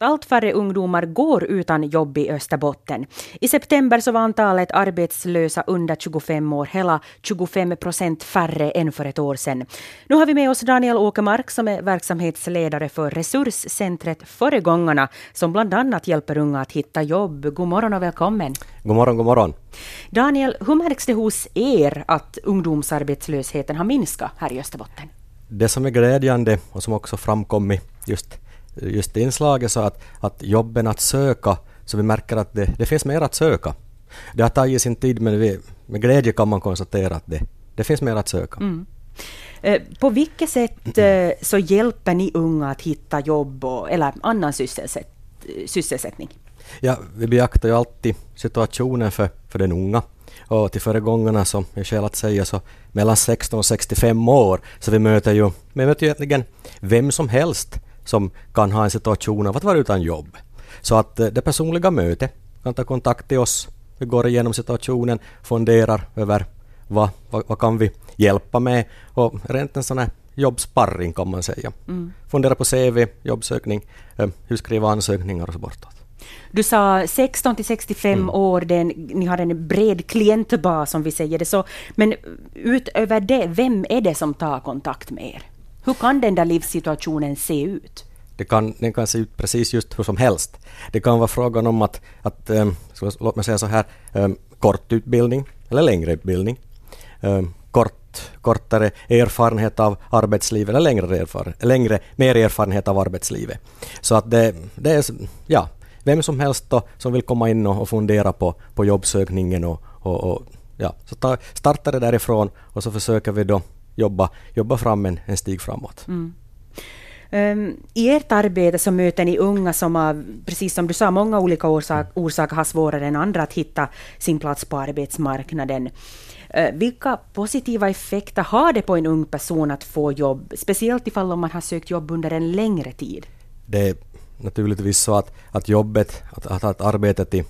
Allt färre ungdomar går utan jobb i Österbotten. I september så var antalet arbetslösa under 25 år hela 25 procent färre än för ett år sedan. Nu har vi med oss Daniel Åkermark som är verksamhetsledare för resurscentret Föregångarna som bland annat hjälper unga att hitta jobb. God morgon och välkommen. God morgon, god morgon. Daniel, hur märks det hos er att ungdomsarbetslösheten har minskat här i Österbotten? Det som är glädjande och som också framkommit just just inslaget så att, att jobben att söka, så vi märker att det, det finns mer att söka. Det har tagit sin tid men vi, med glädje kan man konstatera att det, det finns mer att söka. Mm. Eh, på vilket sätt eh, så hjälper ni unga att hitta jobb och, eller annan sysselsätt, sysselsättning? Ja, vi beaktar ju alltid situationen för, för den unga. Och till föregångarna som är skäl att säga så mellan 16 och 65 år, så vi möter ju, vi möter ju egentligen vem som helst som kan ha en situation av att vara utan jobb. Så att eh, det personliga mötet kan ta kontakt till oss. Vi går igenom situationen, funderar över vad, vad, vad kan vi hjälpa med och rent en sån här jobbsparring kan man säga. Mm. Fundera på CV, jobbsökning, eh, hur skriva ansökningar och så bortåt. Du sa 16 till 65 mm. år, den, ni har en bred klientbas som vi säger det så. Men utöver det, vem är det som tar kontakt med er? Hur kan den där livssituationen se ut? Det kan, den kan se ut precis just hur som helst. Det kan vara frågan om att, att ähm, låt mig säga så här, ehm, äm, kort utbildning eller längre utbildning. Äm, kort, kortare erfarenhet av arbetslivet eller längre, erfaren, längre, mer erfarenhet av arbetslivet. Så att det, det är, ja, vem som helst då, som vill komma in och, och fundera på, på jobbsökningen och, och, och ja, så ta, startar det därifrån och så försöker vi då jobba, jobba fram en, en stig framåt. Mm. I ehm, ert arbete så möter ni unga som av, precis som du sa, många olika orsak, orsaker har svårare än andra att hitta sin plats på arbetsmarknaden. Ehm, vilka positiva effekter har det på en ung person att få jobb, speciellt ifall man har sökt jobb under en längre tid? Det är naturligtvis så att, att jobbet, att, att, att arbetet i,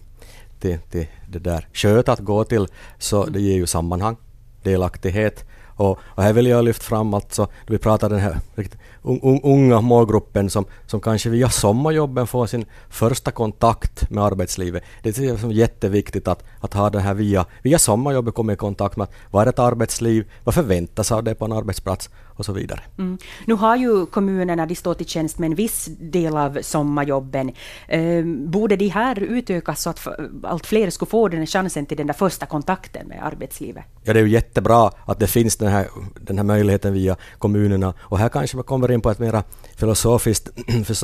till, till det där sköt att gå till, så det ger ju sammanhang, delaktighet och, och här vill jag lyfta fram alltså, vi pratar den här unga målgruppen som, som kanske via sommarjobben får sin första kontakt med arbetslivet. Det är som jätteviktigt att, att ha det här via, via sommarjobbet komma i kontakt med vad är ett arbetsliv, vad förväntas av det på en arbetsplats och så vidare. Mm. Nu har ju kommunerna, de står till tjänst med en viss del av sommarjobben. Eh, borde de här utökas så att allt fler skulle få den chansen till den där första kontakten med arbetslivet? Ja, det är ju jättebra att det finns den här, den här möjligheten via kommunerna. Och här kanske man kommer in på ett mera filosofiskt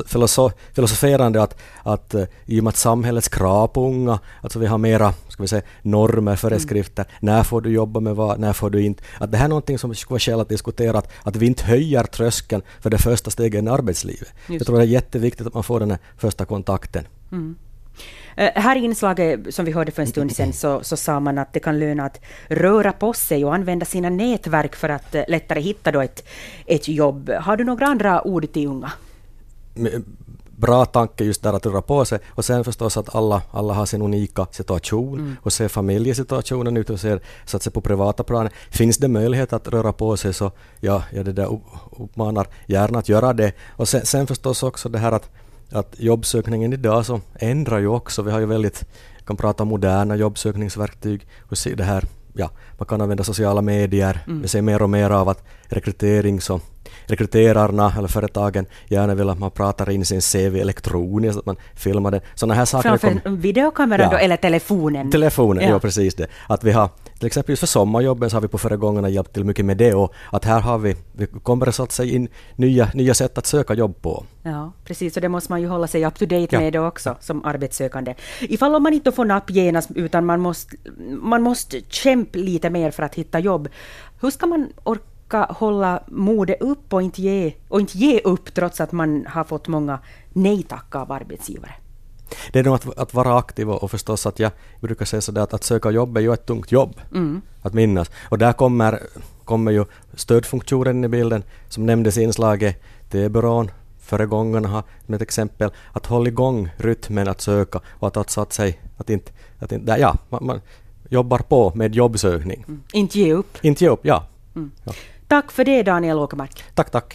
filosoferande att, att uh, i och med att samhällets krav på unga, alltså vi har mera ska vi säga, normer, föreskrifter, mm. när får du jobba med vad, när får du inte. Att det här är någonting som skulle vara skäl att diskutera, att, att vi inte höjer tröskeln för det första steget i arbetslivet. Just. Jag tror det är jätteviktigt att man får den här första kontakten. Mm. Uh, här i inslaget som vi hörde för en stund sedan så, så sa man att det kan löna att röra på sig och använda sina nätverk för att uh, lättare hitta då ett, ett jobb. Har du några andra ord till unga? bra tanke just där att röra på sig och sen förstås att alla, alla har sin unika situation mm. och ser familjesituationen ut och ser så att säga på privata planet. Finns det möjlighet att röra på sig så ja, jag det där uppmanar gärna att göra det. Och sen, sen förstås också det här att att jobbsökningen idag så ändrar ju också. Vi har ju väldigt, kan prata om moderna jobbsökningsverktyg. Och se det här, ja, man kan använda sociala medier. Mm. Vi ser mer och mer av att rekrytering så rekryterarna eller företagen gärna vill att man pratar in sin CV elektroniskt, att man filmar det. Sådana här saker. Framför kom, videokameran ja, då, eller telefonen? Telefonen, ja. ja. precis det. Att vi har, till exempel just för sommarjobben så har vi på föregångarna hjälpt till mycket med det och att här har vi, vi kommer så att säga in nya, nya sätt att söka jobb på. Ja, precis, och det måste man ju hålla sig up to date ja. med också som arbetssökande. Ifall man inte får napp genast utan man måste, man måste kämpa lite mer för att hitta jobb. Hur ska man orka orka hålla modet upp och inte, ge, och inte ge upp trots att man har fått många nej tack av arbetsgivare? Det är nog att, att vara aktiv och, och förstås att jag brukar säga sådär att, att söka jobb är ju ett tungt jobb. Mm. Att minnas. Och där kommer, kommer ju stödfunktionen i bilden som nämndes i inslaget. Det är byrån, föregångarna har med ett exempel att hålla igång rytmen att söka och att, att så att sig att inte, att inte ja, man, man jobbar på med jobbsökning. Mm. Inte ge upp. Inte ge upp, ja. Mm. ja. Tack för det Daniel Åkermark. Tack, tack.